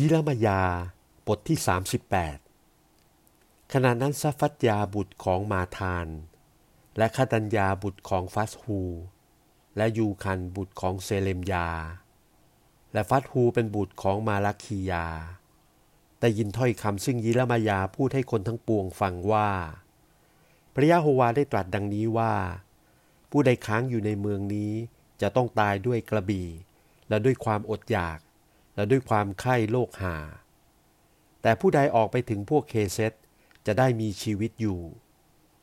ยิรมยา บทที่ 38 ขณะนั้นซัฟัตยาบุตรของมาทาน และคาตัญญาบุตรของฟัสฮู และยูคันบุตรของเซเลมยา และฟัสฮูเป็นบุตรของมาลักคียา แต่ยินถ้อยคำซึ่งยิรมยาพูดให้คนทั้งปวงฟังว่า พระยะโฮวาได้ตรัสดังนี้ว่า ผู้ใดค้างอยู่ในเมืองนี้จะต้องตายด้วยกระบี่ และด้วยความอดอยาก และด้วยความไข้โลกหา แต่ผู้ใดออกไปถึงพวกเคเซตจะได้มีชีวิตอยู่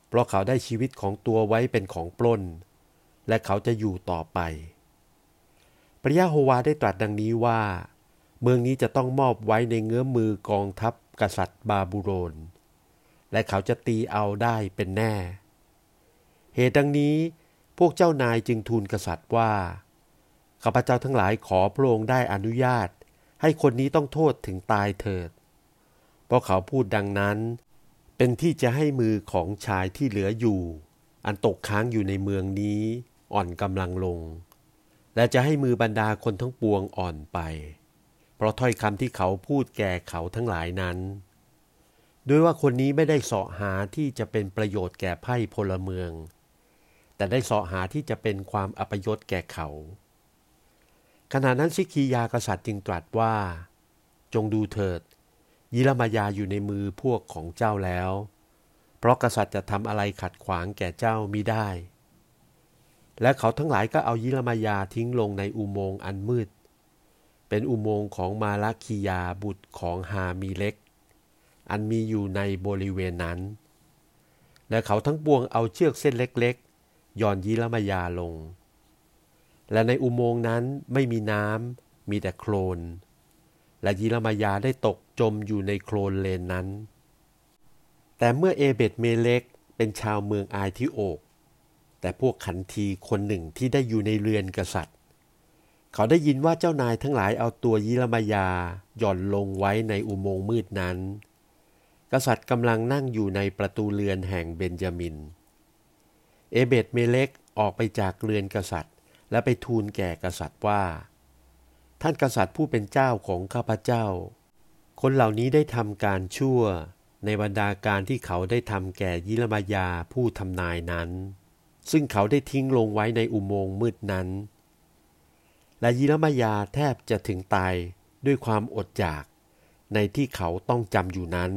เพราะเขาได้ชีวิตของตัวไว้เป็นของปล้น และเขาจะอยู่ต่อไป พระยะโฮวาได้ตรัสดังนี้ว่า เมืองนี้จะต้องมอบไว้ในเงื้อมมือกองทัพกษัตริย์บาบูโรน และเขาจะตีเอาได้เป็นแน่ เหตุดังนี้พวกเจ้านายจึงทูลกษัตริย์ว่าข้าพเจ้าทั้งหลายขอพระองค์ได้อนุญาต ให้คนนี้ต้องโทษถึงตายเถิด เพราะเขาพูดดังนั้น เป็นที่จะให้มือของชายที่เหลืออยู่ อันตกค้างอยู่ในเมืองนี้ อ่อนกำลังลง และจะให้มือบรรดาคนทั้งปวงอ่อนไป เพราะถ้อยคำที่เขาพูดแก่เขาทั้งหลายนั้น ด้วยว่าคนนี้ไม่ได้เสาะหาที่จะเป็นประโยชน์แก่ไพ่พลเมือง แต่ได้เสาะหาที่จะเป็นความอัปยศแก่เขา ขณะนั้นซิกียากษัตริย์จึงตรัสว่า จงดูเถิด ยิรมายาอยู่ในมือพวกของเจ้าแล้ว เพราะกษัตริย์จะทำอะไรขัดขวางแก่เจ้ามิได้ และเขาทั้งหลายก็เอายิรมายาทิ้งลงในอุโมงค์อันมืด เป็นอุโมงค์ของมาลาคียาบุตรของฮามีเล็ก อันมีอยู่ในบริเวณนั้น และเขาทั้งปวงเอาเชือกเส้นเล็กๆย่อนยิรมายาลง และในอุโมงค์นั้นไม่มีน้ำมีแต่โคลน และยิรมายาได้ตกจมอยู่ในโคลนเลนนั้น แต่เมื่อเอเบตเมเล็กเป็นชาวเมืองอายทิโอกแต่พวกขันทีคนหนึ่งที่ได้อยู่ในเรือนกษัตริย์ เขาได้ยินว่าเจ้านายทั้งหลายเอาตัวยิรมายาหย่อนลงไว้ในอุโมงค์มืดนั้น กษัตริย์กำลังนั่งอยู่ในประตูเรือนแห่งเบนจามิน เอเบตเมเล็กออกไปจากเรือนกษัตริย์ และไปทูลแก่กษัตริย์ว่า ท่านกษัตริย์ผู้เป็นเจ้าของข้าพเจ้า คนเหล่านี้ได้ทำการชั่วในบรรดาการที่เขาได้ทำแก่ยิรมายาผู้ทำนายนั้น ซึ่งเขาได้ทิ้งลงไว้ในอุโมงค์มืดนั้น และยิรมายาแทบจะถึงตายด้วยความอดอยากในที่เขาต้องจำอยู่นั้น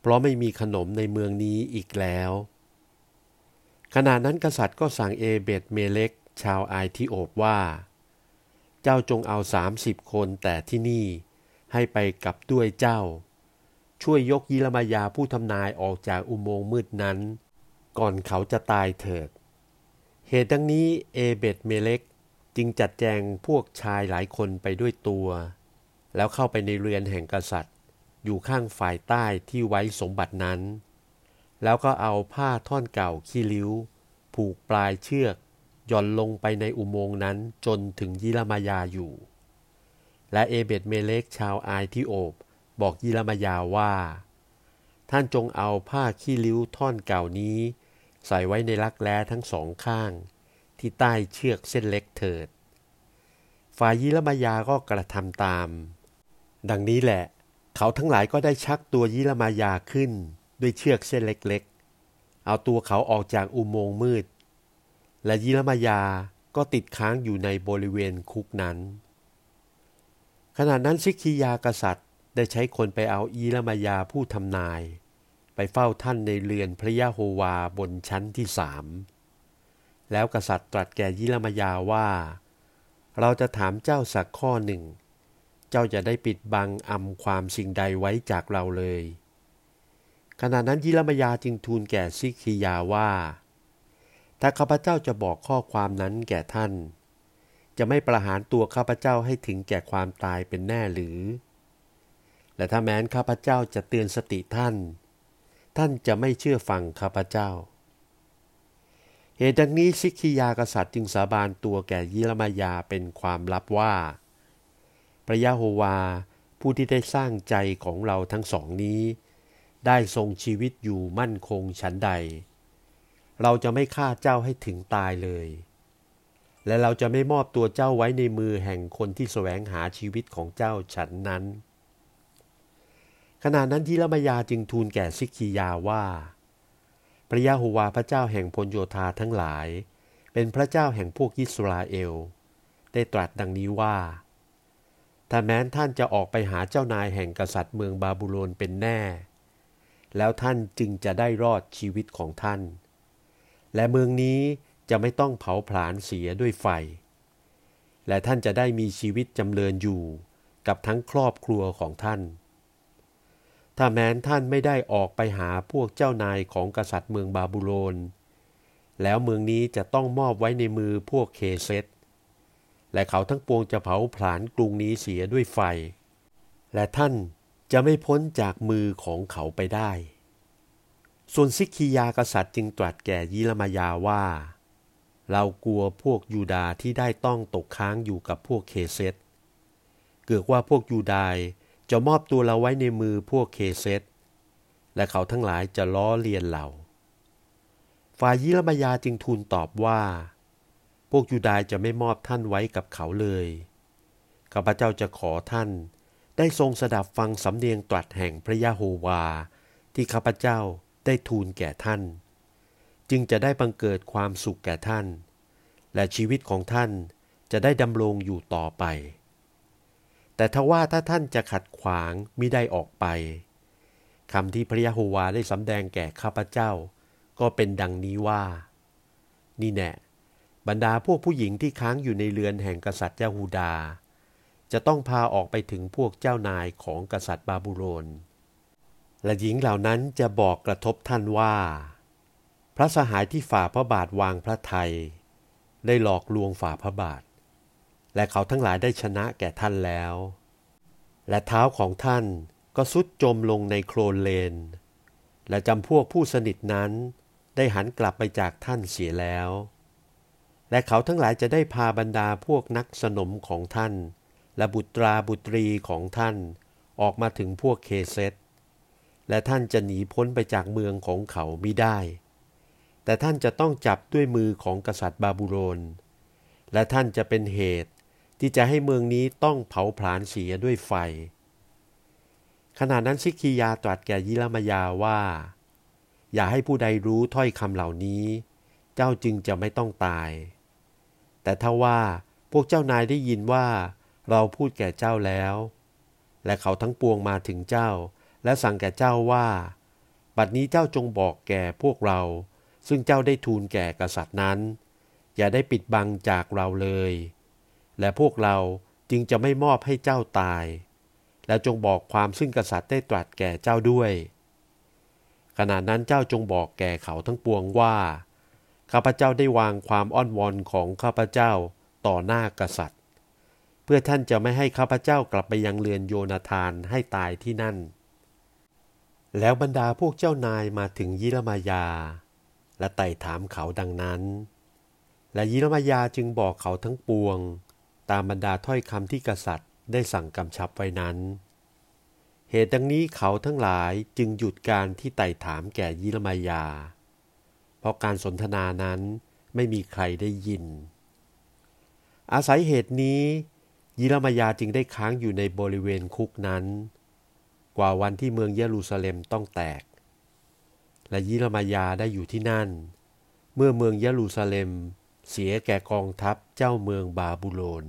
เพราะไม่มีขนมในเมืองนี้อีกแล้ว ขณะนั้นกษัตริย์ก็สั่งเอเบตเมเล็ก ชาวไอทิโอบว่า เจ้าจงเอาสามสิบคนแต่ที่นี่ให้ไปกับด้วยเจ้า ช่วยยกยิรมายาผู้ทำนายออกจากอุโมงค์มืดนั้น ก่อนเขาจะตายเถิด เหตุดังนี้เอเบตเมเล็กจึงจัดแจงพวกชายหลายคนไปด้วยตัว แล้วเข้าไปในเรือนแห่งกษัตริย์ อยู่ข้างฝ่ายใต้ที่ไว้สมบัตินั้น แล้วก็เอาผ้าท่อนเก่าขี้ริ้ว ผูกปลายเชือก หย่อนลงไปในอุโมงค์นั้นจนถึงยิรมายาอยู่ และเอเบตเมเลกชาวอายธิโอบบอกยิรมายาว่า ท่านจงเอาผ้าขี้ริ้วท่อนเก่านี้ ใส่ไว้ในลักแร้ทั้งสองข้าง ที่ใต้เชือกเส้นเล็กเถิด ฝ่ายยิรมายาก็กระทำตาม ดังนี้แหละ เขาทั้งหลายก็ได้ชักตัวยิรมายาขึ้นด้วยเชือกเส้นเล็กๆ เอาตัวเขาออกจากอุโมงค์มืด และยิรมายาก็ติดค้างอยู่ในบริเวณคุกนั้น ขณะนั้นซิกิยากษัตริย์ได้ใช้คนไปเอายิรมายาผู้ทำนาย ไปเฝ้าท่านในเรือนพระยะโฮวาบนชั้นที่สามแล้วกษัตริย์ตรัสแก่ยิรมายาว่า เราจะถามเจ้าสักข้อหนึ่ง เจ้าจะได้ปิดบังอำความสิ่งใดไว้จากเราเลย ขณะนั้นยิรมายาจึงทูลแก่ซิกิยาว่า ถ้าข้าพเจ้าจะบอกข้อความนั้นแก่ท่าน จะไม่ประหารตัวข้าพเจ้าให้ถึงแก่ความตายเป็นแน่หรือ และถ้าแม้นข้าพเจ้าจะเตือนสติท่าน ท่านจะไม่เชื่อฟังข้าพเจ้า เหตุดังนี้ซิกิยากษัตริย์จึงสาบานตัวแก่ยิรมายาเป็นความลับว่า พระยะโฮวาผู้ที่ได้สร้างใจของเราทั้งสองนี้ ได้ทรงชีวิตอยู่มั่นคงฉันใด เราจะไม่ฆ่าเจ้าให้ถึงตายเลย และเราจะไม่มอบตัวเจ้าไว้ในมือแห่งคนที่แสวงหาชีวิตของเจ้าฉันนั้น ขณะนั้นยิรมยาจึงทูลแก่ซิกคียาว่า พระยาโฮวาพระเจ้าแห่งพลโยธาทั้งหลาย เป็นพระเจ้าแห่งพวกอิสราเอล ได้ตรัสดังนี้ว่า ถ้าแม้นท่านจะออกไปหาเจ้านายแห่งกษัตริย์เมืองบาบูโลนเป็นแน่ แล้วท่านจึงจะได้รอดชีวิตของท่าน และเมืองนี้จะไม่ต้องเผาผลาญเสียด้วยไฟ และท่านจะได้มีชีวิตจำเริญอยู่กับทั้งครอบครัวของท่าน ถ้าแม้นท่านไม่ได้ออกไปหาพวกเจ้านายของกษัตริย์เมืองบาบูโลน แล้วเมืองนี้จะต้องมอบไว้ในมือพวกเคเซตและเขาทั้งปวงจะเผาผลาญกรุงนี้เสียด้วยไฟ และท่านจะไม่พ้นจากมือของเขาไปได้ ส่วนซิกคียากษัตริย์จึงตรัสแก่ยิรมายาว่า เรากลัวพวกยูดาที่ได้ต้องตกค้างอยู่กับพวกเคเซตเกิดว่าพวกยูดาจะมอบตัวเราไว้ในมือพวกเคเซตและเขาทั้งหลายจะล้อเลียนเรา ฝ่ายยิรมายาจึงทูลตอบว่า พวกยูดาจะไม่มอบท่านไว้กับเขาเลย ข้าพเจ้าจะขอท่าน ได้ทรงสดับฟังสำเนียงตรัสแห่งพระยะโฮวา ที่ข้าพเจ้า ได้ทูลแก่ท่าน จึงจะได้บังเกิดความสุขแก่ท่าน และชีวิตของท่านจะได้ดำรงอยู่ต่อไป แต่ทว่าถ้าท่านจะขัดขวางมิได้ออกไปคำที่พระยะโฮวาได้สำแดงแก่ข้าพเจ้า ก็เป็นดังนี้ว่า นี่แน่บรรดาพวกผู้หญิงที่ค้างอยู่ในเรือนแห่งกษัตริย์ยาฮูดา จะต้องพาออกไปถึงพวกเจ้านายของกษัตริย์บาบูโลน และหญิงเหล่านั้นจะบอกกระทบท่านว่า พระสหายที่ฝ่าพระบาทวางพระไทย ได้หลอกลวงฝ่าพระบาท และเขาทั้งหลายได้ชนะแก่ท่านแล้ว และเท้าของท่านก็สุดจมลงในโคลนเลน และจำพวกผู้สนิทนั้นได้หันกลับไปจากท่านเสียแล้ว และเขาทั้งหลายจะได้พาบรรดาพวกนักสนมของท่าน และบุตราบุตรีของท่านออกมาถึงพวกเคเซต และท่านจะหนีพ้นไปจากเมืองของเขามิได้ แต่ท่านจะต้องจับด้วยมือของกษัตริย์บาบูโลนและท่านจะเป็นเหตุที่จะให้เมืองนี้ต้องเผาผลาญเสียด้วยไฟ ขณะนั้นซิกียาตรัสแก่ยิรมยาว่า อย่าให้ผู้ใดรู้ถ้อยคำเหล่านี้ เจ้าจึงจะไม่ต้องตาย แต่ถ้าว่าพวกเจ้านายได้ยินว่าเราพูดแก่เจ้าแล้ว และเขาทั้งปวงมาถึงเจ้า และสั่งแก่เจ้าว่า บัดนี้เจ้าจงบอกแก่พวกเรา ซึ่งเจ้าได้ทูลแก่กษัตริย์นั้น อย่าได้ปิดบังจากเราเลย และพวกเราจึงจะไม่มอบให้เจ้าตาย และจงบอกความซึ่งกษัตริย์ได้ตรัสแก่เจ้าด้วย ขณะนั้นเจ้าจงบอกแก่เขาทั้งปวงว่า ข้าพเจ้าได้วางความอ้อนวอนของข้าพเจ้าต่อหน้ากษัตริย์ เพื่อท่านจะไม่ให้ข้าพเจ้ากลับไปยังเรือนโยนาธานให้ตายที่นั่น แล้วบรรดาพวกเจ้านายมาถึงยิรมายา และไต่ถามเขาดังนั้น และยิรมายาจึงบอกเขาทั้งปวง ตามบรรดาถ้อยคำที่กษัตริย์ได้สั่งกำชับไว้นั้น เหตุดังนี้เขาทั้งหลายจึงหยุดการที่ไต่ถามแก่ยิรมายา เพราะการสนทนานั้นไม่มีใครได้ยิน อาศัยเหตุนี้ยิรมายาจึงได้ค้างอยู่ในบริเวณคุกนั้น ว่าวันที่เมืองเยรูซาเล็มต้องแตก และยิรมายาได้อยู่ที่นั่น เมื่อเมืองเยรูซาเล็มเสียแก่กองทัพเจ้าเมืองบาบูโลน